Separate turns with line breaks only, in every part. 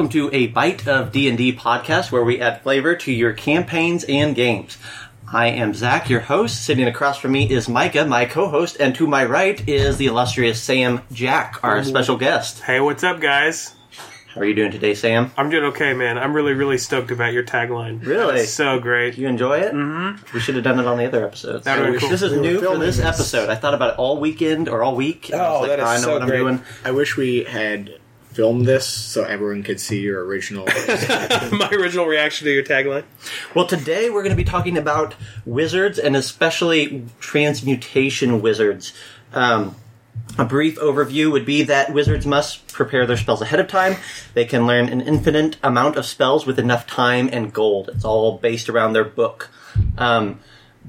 Welcome to a bite of D and D podcast where we add flavor to your campaigns and games. I am Zach, your host. Sitting across from me is Micah, my co-host, and to my right is the illustrious Sam Jack, our special guest.
Hey, what's up, guys?
How are you doing today, Sam?
I'm doing okay, man. I'm really, really stoked about your tagline.
Really?
It's so great.
You enjoy it? Mm-hmm. We should have done it on the other episodes.
That would've been cool.
This is
We were
new for
filming
this
this.
episode. I thought about it all weekend or all week. and I was
Oh,
like,
that is
I know
so
what I'm
great.
doing.
I wish we had filmed this so everyone could see your original.
My original reaction to your tagline.
Well, today we're going to be talking about wizards and especially transmutation wizards. Um, a brief overview would be that wizards must prepare their spells ahead of time. They can learn an infinite amount of spells with enough time and gold. It's all based around their book. Um,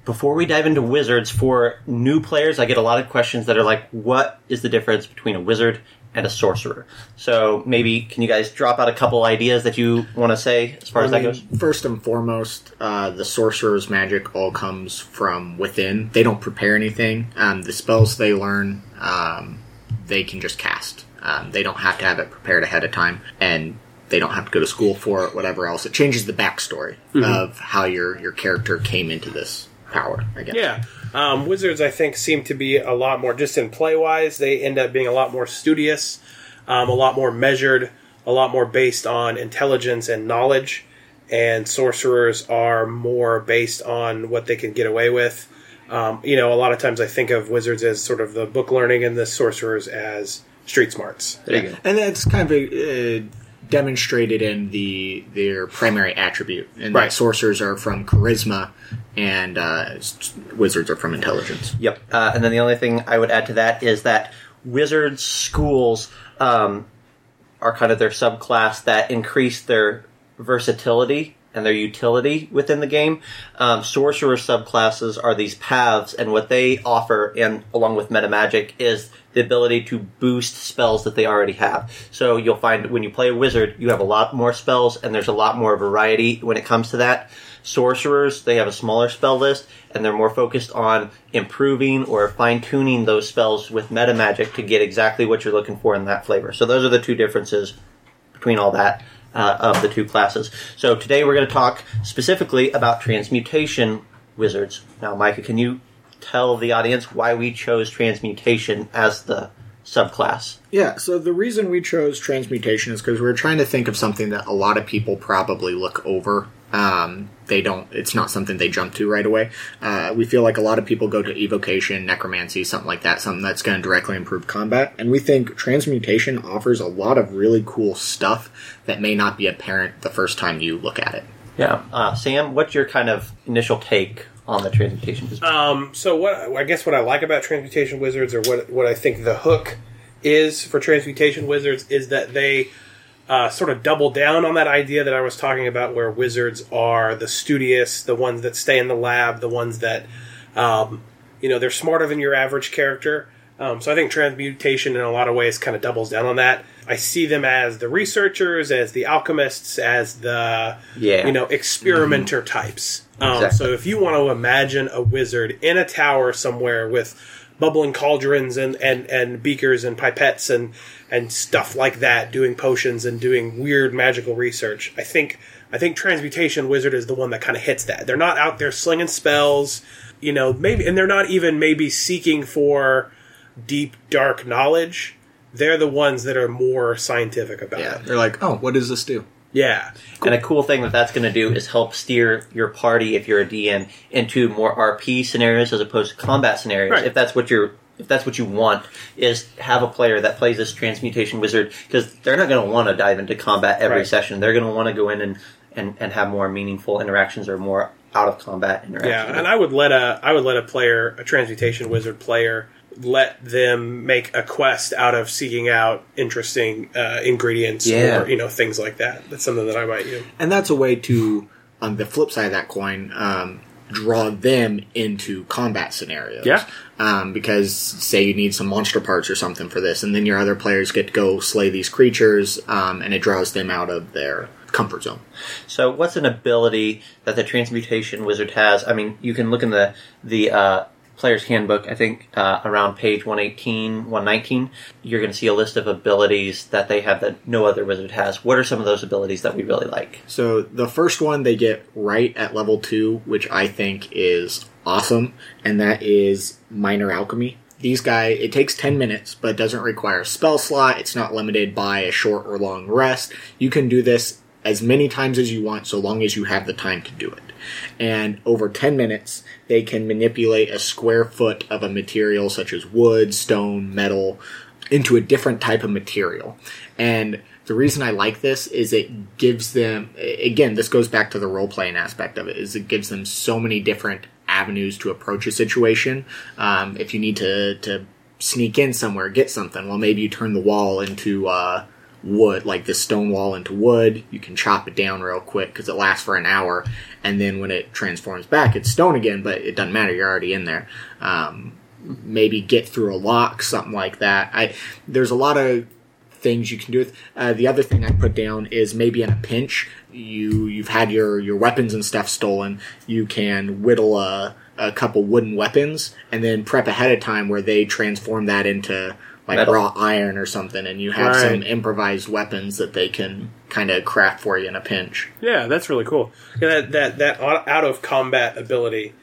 before we dive into wizards, for new players, I get a lot of questions that are like, what is the difference between a wizard and a sorcerer? So maybe can you guys drop out a couple ideas that you want to say as far as that goes?
First and foremost, uh, the sorcerer's magic all comes from within. They don't prepare anything. Um, the spells they learn, um, they can just cast. Um, they don't have to have it prepared ahead of time, and they don't have to go to school for it. Whatever else, it changes the backstory of how your your character came into this power. I guess.
Yeah. Um, Wizards, I think, seem to be a lot more, just in play wise, they end up being a lot more studious, um, a lot more measured, a lot more based on intelligence and knowledge. And sorcerers are more based on what they can get away with. Um, you know, a lot of times I think of wizards as sort of the book learning and the sorcerers as street smarts.
There you go.
and that's kind of uh, demonstrated in the their primary attribute. And
Right.
that sorcerers are from charisma, and uh, wizards are from intelligence.
Yep. Uh, and then the only thing I would add to that is that wizard schools um, are kind of their subclass that increase their versatility and their utility within the game. Um, sorcerer subclasses are these paths, and what they offer, and along with meta magic, is the ability to boost spells that they already have. So you'll find when you play a wizard, you have a lot more spells, and there's a lot more variety when it comes to that. Sorcerers, they have a smaller spell list, and they're more focused on improving or fine tuning those spells with meta magic to get exactly what you're looking for in that flavor. So those are the two differences between all that uh, of the two classes. So today we're going to talk specifically about transmutation wizards. Now, Micah, can you tell the audience why we chose transmutation as the subclass?
Yeah, so the reason we chose transmutation is because we were trying to think of something that a lot of people probably look over. Um, they don't. It's not something they jump to right away. Uh, we feel like a lot of people go to evocation, necromancy, something like that, something that's going to directly improve combat. And we think transmutation offers a lot of really cool stuff that may not be apparent the first time you look at it.
Yeah. Uh, Sam, what's your kind of initial take on the transmutation wizard?
Um, so what I guess what I like about transmutation wizards, or what what I think the hook is for transmutation wizards, is that they uh, sort of double down on that idea that I was talking about, where wizards are the studious, the ones that stay in the lab, the ones that um, you know they're smarter than your average character. Um, so I think transmutation in a lot of ways kind of doubles down on that. I see them as the researchers, as the alchemists, as the
Yeah.
you know experimenter types. Um,
Exactly.
So if you want to imagine a wizard in a tower somewhere with bubbling cauldrons and, and, and beakers and pipettes and and stuff like that, doing potions and doing weird magical research, I think I think transmutation wizard is the one that kind of hits that. They're not out there slinging spells, you know, maybe, and they're not even maybe seeking for deep dark knowledge. They're the ones that are more scientific about
Yeah,
it.
they're like, oh, what does this do?
Yeah.
And a cool thing that that's going to do is help steer your party, if you're a DM, into more RP scenarios as opposed to combat scenarios.
Right.
If that's what you're, if that's what you want, is have a player that plays this transmutation wizard because they're not going to want to dive into combat every
Right.
session. They're going to want to go in and, and and have more meaningful interactions or more out of combat interactions.
Yeah, and I would let a I would let a player, a transmutation wizard player, let them make a quest out of seeking out interesting uh, ingredients
Yeah.
or you know things like that. That's something that I might do.
and that's a way to on the flip side of that coin um, draw them into combat scenarios
Yeah.
um, because say you need some monster parts or something for this and then your other players get to go slay these creatures um, and it draws them out of their comfort zone
So, what's an ability that the transmutation wizard has? I mean, you can look in the the uh, player's handbook, I think uh, around page 118, 119, you're going to see a list of abilities that they have that no other wizard has. What are some of those abilities that we really like?
So the first one they get right at level two, which I think is awesome, and that is minor alchemy. These guys, it takes 10 minutes, but it doesn't require a spell slot. It's not limited by a short or long rest. You can do this as many times as you want so long as you have the time to do it. And over 10 minutes, they can manipulate a square foot of a material such as wood, stone, metal into a different type of material. And the reason I like this is it gives them, again, this goes back to the role playing aspect of it, is it gives them so many different avenues to approach a situation. Um, if you need to, to sneak in somewhere, get something, well, maybe you turn the wall into, uh, wood, like this stone wall into wood. You can chop it down real quick because it lasts for an hour, and then when it transforms back, it's stone again. But it doesn't matter; you're already in there. Um, maybe get through a lock, something like that. I there's a lot of things you can do with. Uh, the other thing I put down is maybe in a pinch, you you've had your your weapons and stuff stolen. You can whittle a a couple wooden weapons and then prep ahead of time where they transform that into like
Metal.
raw iron or something, and you have
Right.
some improvised weapons that they can kind of craft for you in a pinch.
Yeah, that's really cool. Yeah, that that that out out of combat ability,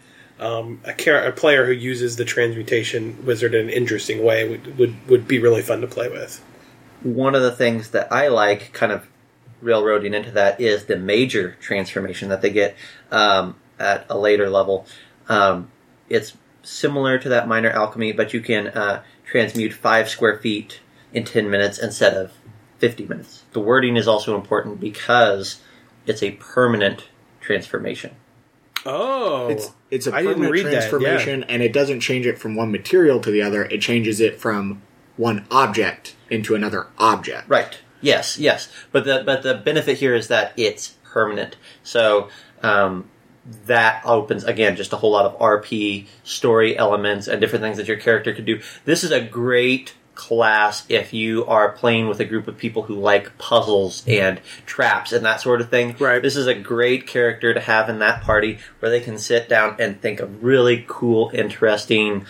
um, a, char- a player who uses the transmutation wizard in an interesting way would, would would be really fun to play with.
One of the things that I like, kind of railroading into that, is the major transformation that they get um, at a later level. Um, it's similar to that minor alchemy, but you can uh, transmute five square feet in 10 minutes instead of 50 minutes. The wording is also important because it's a permanent transformation.
Oh,
It's it's a
I
permanent
read that, yeah.
transformation, and it doesn't change it from one material to the other. It changes it from one object into another object.
Right. Yes. Yes. But the but the benefit here is that it's permanent. So um, that opens again just a whole lot of RP story elements and different things that your character could do. This is a great class if you are playing with a group of people who like puzzles and traps and that sort of thing.
Right.
This is a great character to have in that party where they can sit down and think of really cool, interesting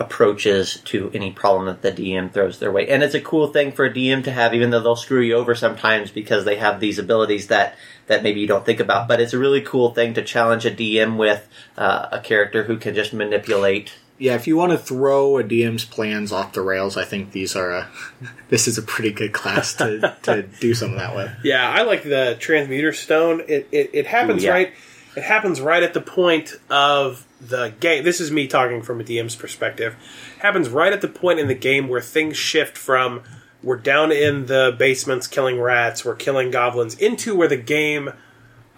approaches to any problem that the DM throws their way. And it's a cool thing for a DM to have, even though they'll screw you over sometimes because they have these abilities that, that maybe you don't think about. But it's a really cool thing to challenge a DM with uh, a character who can just manipulate.
Yeah, if you want to throw a DM's plans off the rails, I think these are a this is a pretty good class to, to do something that way.
yeah, I like the transmuter stone. It it, it happens
Ooh, yeah.
right. It happens right at the point of the game. This is me talking from a DM's perspective. happens right at the point in the game where things shift from we're down in the basements killing rats, we're killing goblins, into where the game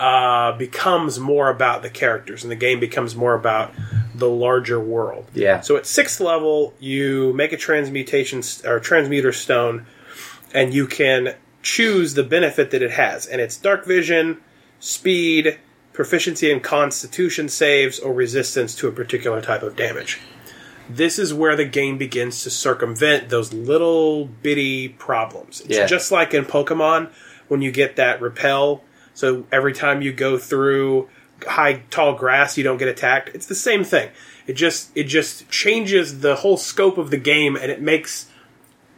uh, becomes more about the characters, and the game becomes more about the larger world.
Yeah.
So at sixth level, you make a transmutation st- or transmuter stone, and you can choose the benefit that it has, and it's dark vision, speed, proficiency in Constitution saves, or resistance to a particular type of damage. This is where the game begins to circumvent those little bitty problems. It's
Yeah.
just like in Pokemon when you get that repel. So every time you go through high tall grass you don't get attacked. It's the same thing. It just it just changes the whole scope of the game and it makes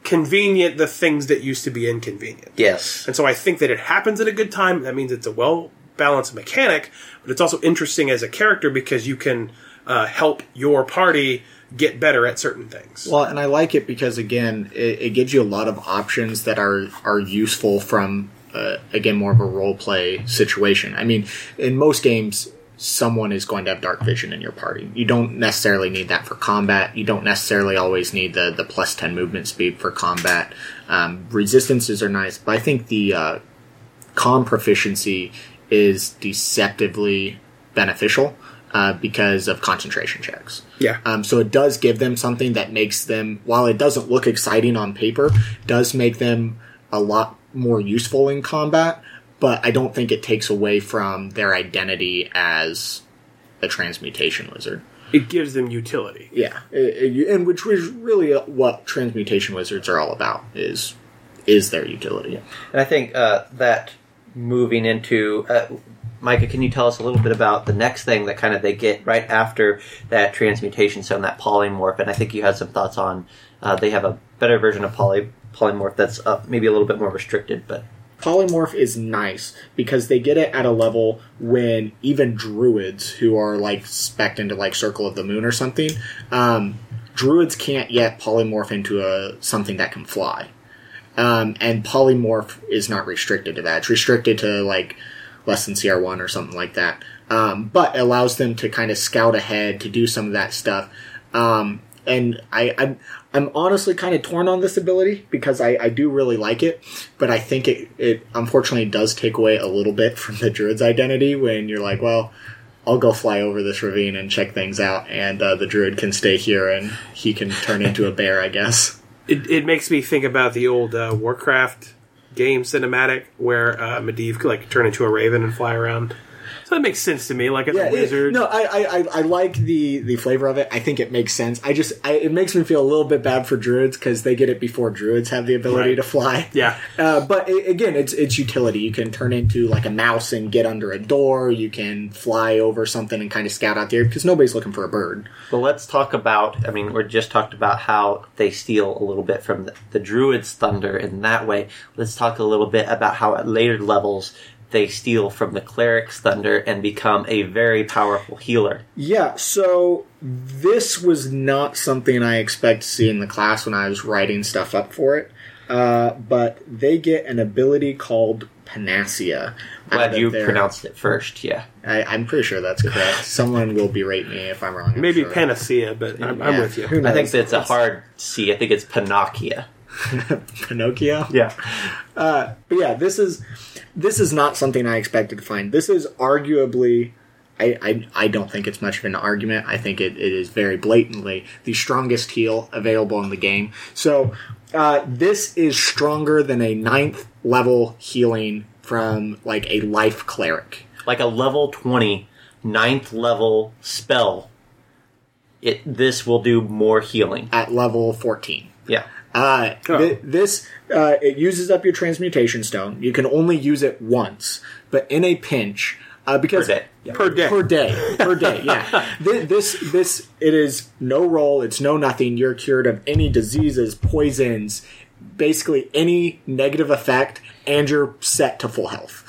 convenient the things that used to be inconvenient.
Yes.
And so I think that it happens at a good time. That means it's a well balanced mechanic, but it's also interesting as a character because you can uh, help your party get better at certain things.
Well, and I like it because again, it, it gives you a lot of options that are are useful from uh, again more of a role play situation. I mean, in most games, someone is going to have dark vision in your party. You don't necessarily need that for combat. You don't necessarily always need the the plus ten movement speed for combat. Um, resistances are nice, but I think the uh, com proficiency is deceptively beneficial uh, because of concentration checks.
yeah.
Um, so it does give them something that makes them, while it doesn't look exciting on paper, does make them a lot more useful in combat. But I don't think it takes away from their identity as a transmutation wizard.
It gives them utility.
Yeah, It- it- and which was really what transmutation wizards are all about is is their utility.
And I think uh, that moving into uh, Micah, can you tell us a little bit about the next thing that kind of they get right after that transmutation stone, that polymorph? And I think you had some thoughts on uh, they have a better version of poly polymorph that's uh, maybe a little bit more restricted, but
polymorph is nice because they get it at a level when even druids who are like spec into like circle of the moon or something um, druids can't yet polymorph into a something that can fly um, and polymorph is not restricted to that. It's restricted to like less than cr1 or something like that. Um, but allows them to kind of scout ahead to do some of that stuff. Um, and I, I'm I'm honestly kind of torn on this ability because I, I do really like it, but I think it it unfortunately does take away a little bit from the druid's identity when you're like, well, I'll go fly over this ravine and check things out, and uh, the druid can stay here and he can turn into a bear, I guess.
It, it makes me think about the old uh, Warcraft game cinematic where uh, Medivh could like turn into a raven and fly around. So that makes sense to me. Like as
Yeah,
a
it-
wizard,
no, I, I, I, I like the, the flavor of it. I think it makes sense. I just, I, it makes me feel a little bit bad for druids because they get it before druids have the ability
Right.
to fly.
Yeah.
Uh, but i again, it's it's utility. You can turn into like a mouse and get under a door. You can fly over something and kind of scout out there because nobody's looking for a bird.
Well, let's talk about. I mean, we're just talked about how they steal a little bit from the, the druid's thunder in that way. Let's talk a little bit about how at later levels they steal from the cleric's thunder and become a very powerful healer.
Yeah. So this was not something I expect to see in the class when I was writing stuff up for it. Uh, but they get an ability called Panacea.
Glad you
their-
pronounced it first. Yeah,
I, I'm pretty sure that's correct. Someone will berate me if I'm wrong. I'm
maybe
sure.
panacea, but I'm, I'm with you.
Who
I think
knows?
that's a hard C. I think it's Panacea.
Pinocchio.
Yeah,
But yeah, this is this is not something I expected to find. This is arguably. I, I, I don't think it's much of an argument. I think it, it is very blatantly the strongest heal available in the game. So uh, this is stronger than a ninth level healing from like a life cleric.
like a level 20 ninth level spell. It this will do more healing.
at level 14.
Yeah.
Uh,
Oh.
thi- this uh, it uses up your transmutation stone. You can only use it once, but in a pinch, uh, because
Per day.
Per day.
per day, per day, yeah. Thi- this this it is no roll. It's no nothing. You're cured of any diseases, poisons, basically any negative effect, and you're set to full health.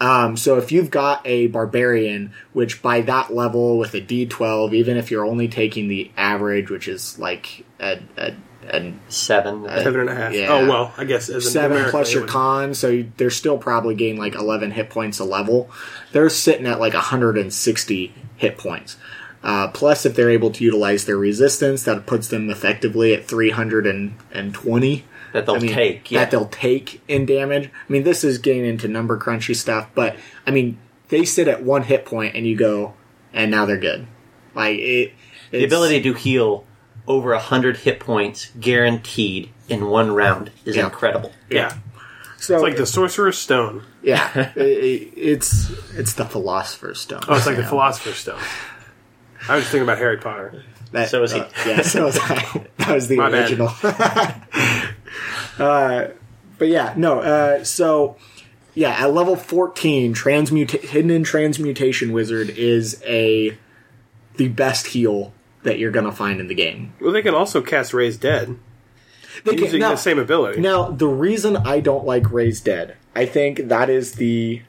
Um, so if you've got a barbarian, which by that level with a D12, even if you're only taking the average, which is like a, a, a
Seven.
Seven and a half.
Yeah.
Oh well, I guess as
seven
American,
plus your con, so you- they're still probably getting like 11 hit points a level. They're sitting at like 160 hit points. Uh, plus, if they're able to utilize their resistance, that puts them effectively at 320
that they'll
I mean,
take. Yeah.
that they'll take in damage. I mean, this is getting into number crunchy stuff, but I mean, they sit at one hit point, and you go, and now they're good. Like it,
the ability to heal over 100 hit points guaranteed in one round is
Yeah.
incredible.
Yeah,
So
it's like the Sorcerer's Stone.
yeah, it, it- it's it's the philosopher's stone.
Oh, it's like the Philosopher's Stone. I was thinking about Harry Potter.
That,
So is he.
uh, yeah, so is I. That was the
My
original. uh, but yeah, no. Uh, so yeah, at level fourteen, transmuta- hidden in transmutation wizard is a the best heal that you're gonna find in the game.
Well, they can also cast Raise Dead
They can-
using
now-
the same ability.
Now, the reason I don't like Raise Dead, I think that is the.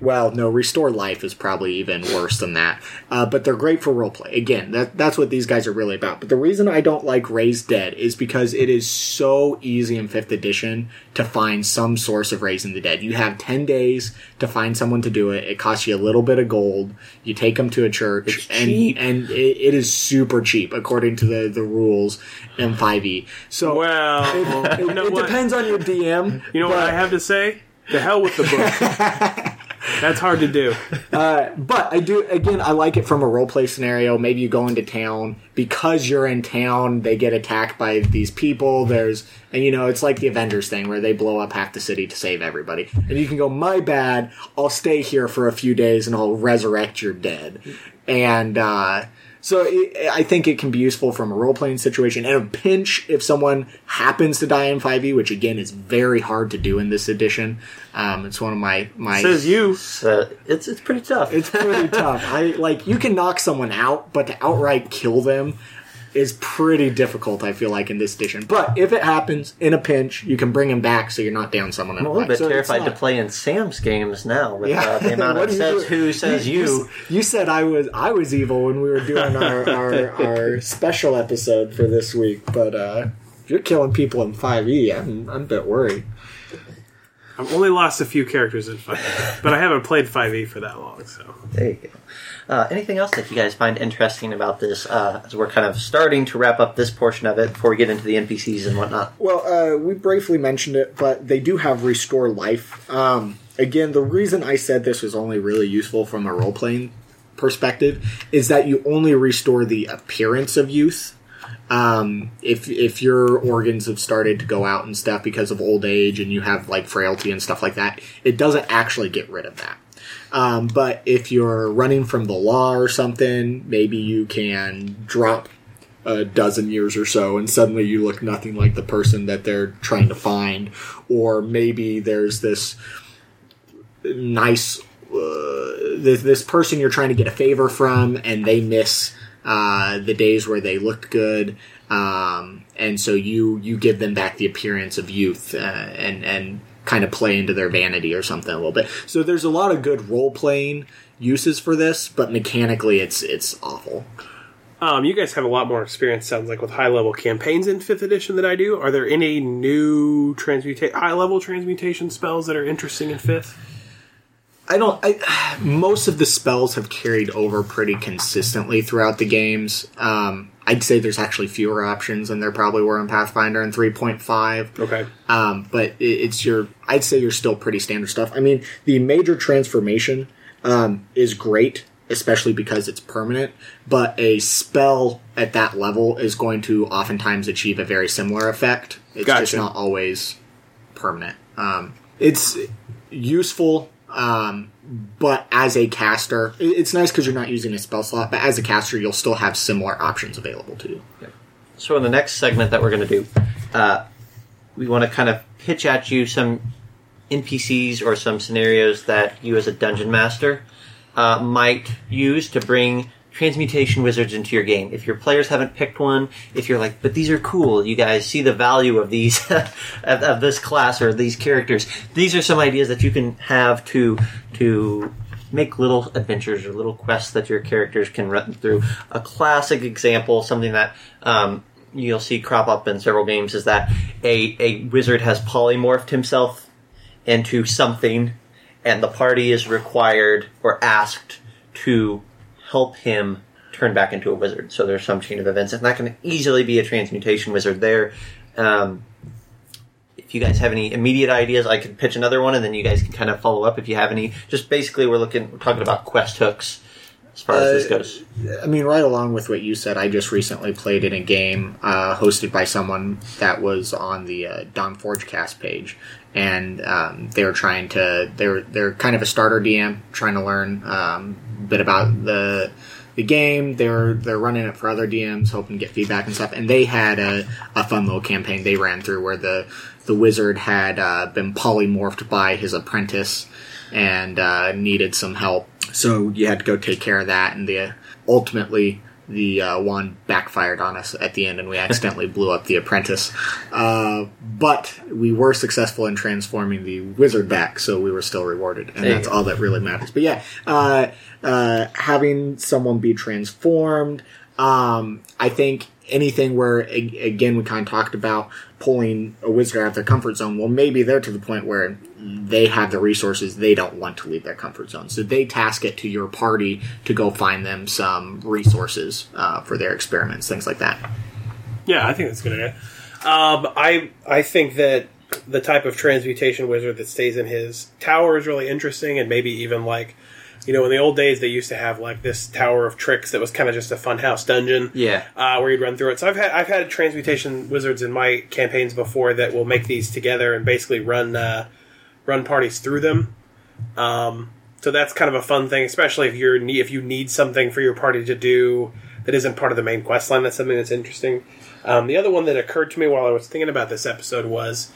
Well, no, Restore Life is probably even worse than that. Uh, but they're great for roleplay. Again, that, that's what these guys are really about. But the reason I don't like Raise Dead is because it is so easy in 5th edition to find some source of raising the dead. You have 10 days to to find someone to do it. It costs you a little bit of gold. You take them to a church,
It's
and
cheap.
and it, it is super cheap according to the the rules in 5e. So
Well,
it,
you know
it depends on your DM.
You know what I have to say? The hell with the book. That's hard to do.
But I do again. I like it from a role play scenario. Maybe you go into town because you're in town. They get attacked by these people. There's and you know it's like the Avengers thing where they blow up half the city to save everybody. And you can go, my bad. I'll stay here for a few days and I'll resurrect your dead. And uh, So it, I think it can be useful from a role playing situation. And a pinch, if someone happens to die in 5e, which again is very hard to do in this edition. Um, it's one of my my.
Says you.
So it's it's pretty tough.
It's pretty tough. I like you can knock someone out, but to outright kill them is pretty difficult. I feel like in this edition. But if it happens in a pinch, you can bring him back, so you're not down someone.
I'm a little bit
so
terrified to play in Sam's games now with
Yeah.
uh, the amount of says who says you.
You said I was I was evil when we were doing our our, our special episode for this week, but uh, if you're killing people in 5e, I'm I'm a bit worried.
I've only lost a few characters in 5e, but I haven't played 5e for that long, so.
There you go. Uh, anything else that you guys find interesting about this uh, as we're kind of starting to wrap up this portion of it before we get into the NPCs and whatnot?
Well, uh, we briefly mentioned it, but they do have restore life. Um, again, the reason I said this was only really useful from a role playing perspective is that you only restore the appearance of youth. Um, if if your organs have started to go out and stuff because of old age and you have like frailty and stuff like that, it doesn't actually get rid of that. Um, but if you're running from the law or something, maybe you can drop a dozen years or so, and suddenly you look nothing like the person that they're trying to find. Or maybe there's this nice uh, this, this person you're trying to get a favor from, and they miss uh, the days where they looked good, um, and so you you give them back the appearance of youth uh, and and kind of play into their vanity or something a little bit. So there's a lot of good role playing uses for this, but mechanically it's it's awful.
Um, you guys have a lot more experience, sounds like, with high level campaigns in 5th edition than I do. Are there any new transmuta- high level transmutation spells that are interesting in 5th?
I don't. I, most of the spells have carried over pretty consistently throughout the games. Um, I'd say there's actually fewer options than there probably were in Pathfinder and 3.5.
Okay.
Um, but it, it's your. I'd say you're still pretty standard stuff. I mean, the major transformation um, is great, especially because it's permanent. But a spell at that level is going to oftentimes achieve a very similar effect. It's just not always permanent. Um, it's useful, um, but as a caster, it's nice because you're not using a spell slot. But as a caster, you'll still have similar options available to you.
So in the next segment that we're going to do, uh, we want to kind of pitch at you some NPCs or some scenarios that you as a dungeon master uh, might use to bring transmutation wizards into your game. If your players haven't picked one, if you're like, but these are cool, you guys see the value of these of, of this class or these characters. These are some ideas that you can have to to make little adventures or little quests that your characters can run through. A classic example, something that um, you'll see crop up in several games, is that a a wizard has polymorphed himself into something, and the party is required or asked to help him turn back into a wizard. So there's some chain of events, and that can easily be a transmutation wizard there. Um, if you guys have any immediate ideas, I could pitch another one, and then you guys can kind of follow up if you have any. Just basically, we're looking, we're talking about quest hooks as far as this
Uh,
goes.
I mean, right along with what you said, I just recently played in a game uh, hosted by someone that was on the uh, Don Forgecast page, and um, they were trying to they're they're kind of a starter DM, trying to learn um, a bit about the the game. They're they're running it for other DMs, hoping to get feedback and stuff. And they had a, a fun little campaign they ran through where the the wizard had uh, been polymorphed by his apprentice and uh, needed some help. So you had to go take care of that, and the ultimately the uh, one backfired on us at the end, and we accidentally blew up the apprentice. Uh, but we were successful in transforming the wizard back, so we were still rewarded, and
There
that's all that really matters. But yeah, uh, uh, having someone be transformed, um, I think anything where again we kind of talked about pulling a wizard out of their comfort zone. Well, maybe they're to the point where they have the resources they don't want to leave their comfort zone, so they task it to your party to go find them some resources uh, for their experiments, things like that.
Yeah, I think that's a good idea. Um, I I think that the type of transmutation wizard that stays in his tower is really interesting, and maybe even like, you know, in the old days they used to have like this tower of tricks that was kind of just a funhouse dungeon.
Yeah.
uh, where you'd run through it. So I've had I've had transmutation wizards in my campaigns before that will make these together and basically run uh, run parties through them. Um, so that's kind of a fun thing, especially if you're if you need something for your party to do that isn't part of the main quest line. That's something that's interesting. Um, the other one that occurred to me while I was thinking about this episode was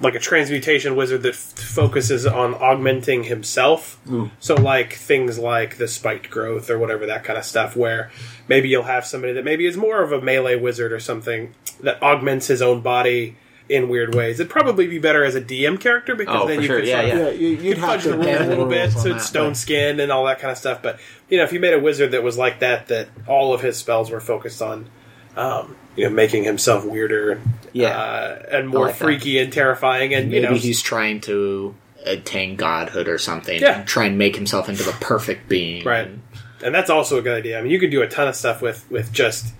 like a transmutation wizard that f- focuses on augmenting himself. So, like things like the spiked growth or whatever that kind of stuff, where maybe you'll have somebody that maybe is more of a melee wizard or something that augments his own body in weird ways. It'd probably be better as a DM character because
Oh,
then
for
you
sure.
could
Yeah,
sort of-
yeah.
Yeah, you,
you
you'd
could
have
fudge
to
the rules
bend
a little bit,
rules on
so
that,
it's stone
but-
skinned and all that kind of stuff. But you know, if you made a wizard that was like that, that all of his spells were focused on, um, you know, making himself weirder,
Yeah.
uh, and more
like that.
freaky and terrifying, and you
Maybe
know,
he's trying to attain godhood or something.
Yeah.
and try and make himself into the perfect being.
right. And that's also a good idea. I mean, you could do a ton of stuff with with just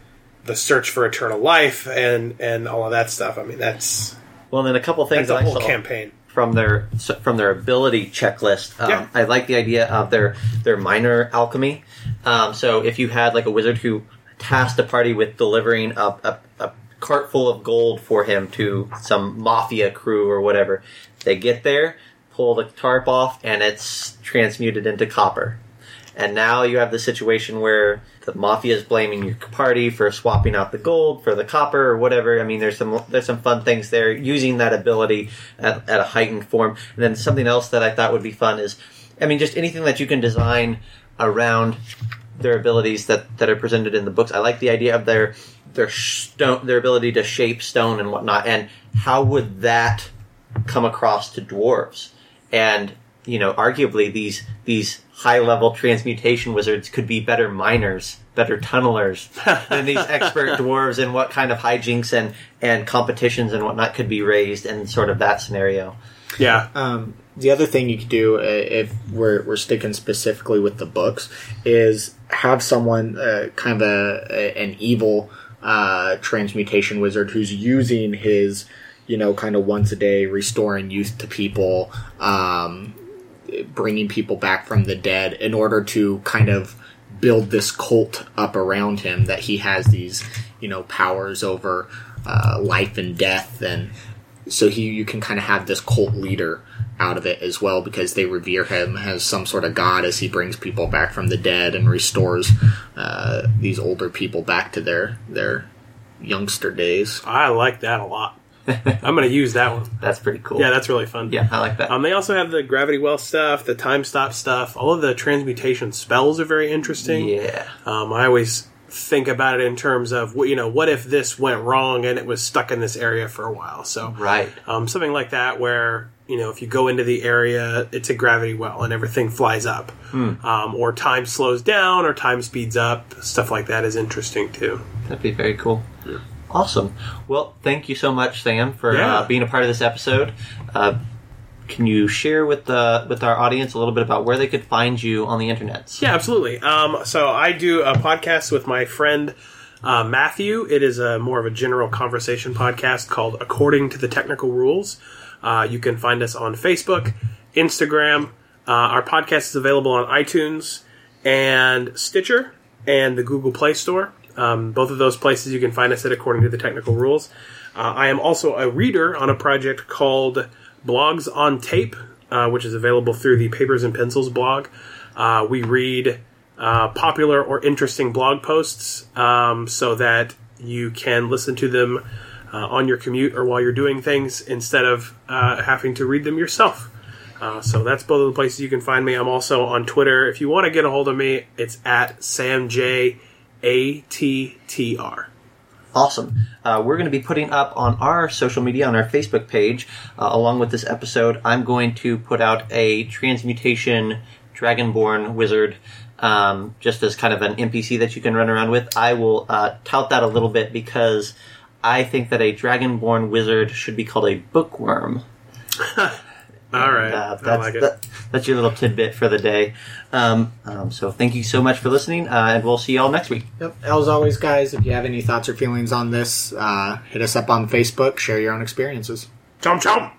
the search for eternal life and and all of that stuff. I mean, that's
Well, And then a couple things
that's a whole campaign.
from their from their ability checklist. Um,
Yeah.
I like the idea of their their minor alchemy. Um, so if you had like a wizard who tasked a party with delivering a, a, a cart full of gold for him to some mafia crew or whatever, they get there, pull the tarp off, and it's transmuted into copper. And now you have the situation where the mafia is blaming your party for swapping out the gold for the copper or whatever. I mean, there's some there's some fun things there using that ability at, at a heightened form. And then something else that I thought would be fun is, I mean, just anything that you can design around their abilities that, that are presented in the books. I like the idea of their their stone their ability to shape stone and whatnot. And how would that come across to dwarves? And you know, arguably these these high level transmutation wizards could be better miners, better tunnelers than these expert dwarves and what kind of hijinks and, and competitions and whatnot could be raised in sort of that scenario.
Yeah,
Um, the other thing you could do, uh, if we're, we're sticking specifically with the books, is have someone uh, kind of a, a an evil uh, transmutation wizard who's using his, you know, kind of once a day restoring youth to people, um, bringing people back from the dead in order to kind of build this cult up around him that he has these, you know, powers over uh, life and death and so he you can kind of have this cult leader out of it as well because they revere him as some sort of god as he brings people back from the dead and restores uh, these older people back to their their youngster days.
I like that a lot. I'm going to use that one.
That's pretty cool.
Yeah, that's really fun.
yeah, I like that.
Um, they also have the gravity well stuff, the time stop stuff. All of the transmutation spells are very interesting.
yeah.
Um, I always think about it in terms of what you know, what if this went wrong and it was stuck in this area for a while? So,
Right.
um, something like that, where you know, if you go into the area, it's a gravity well and everything flies up, um, or time slows down or time speeds up. Stuff like that is interesting too.
That'd be very cool. Awesome. Well, thank you so much, Sam, for
Yeah.
uh, being a part of this episode. Uh, can you share with the with our audience a little bit about where they could find you on the internet?
Yeah, absolutely. Um, so I do a podcast with my friend uh, Matthew. It is a more of a general conversation podcast called According to the Technical Rules. Uh, you can find us on Facebook, Instagram. Uh, our podcast is available on iTunes and Stitcher and the Google Play Store. Um, both of those places you can find us at According to the Technical Rules. Uh, I am also a reader on a project called Blogs on Tape, uh, which is available through the Papers and Pencils blog. Uh, we read uh, popular or interesting blog posts um, so that you can listen to them uh, on your commute or while you're doing things instead of uh, having to read them yourself. Uh, so that's both of the places you can find me. I'm also on Twitter. If you want to get a hold of me, it's at samjattr.
Awesome. Uh, we're going to be putting up on our social media, on our Facebook page, uh, along with this episode, I'm going to put out a transmutation dragonborn wizard, um, just as kind of an NPC that you can run around with. I will uh, tout that a little bit because I think that a dragonborn wizard should be called a bookworm.
All right,
Uh,
I
that's,
like it.
that- that's your little tidbit for the day. Um, um, so thank you so much for listening, uh, and we'll see you all next week.
Yep. As always, guys, if you have any thoughts or feelings on this, uh, hit us up on Facebook. Share your own experiences.
Chomp chomp.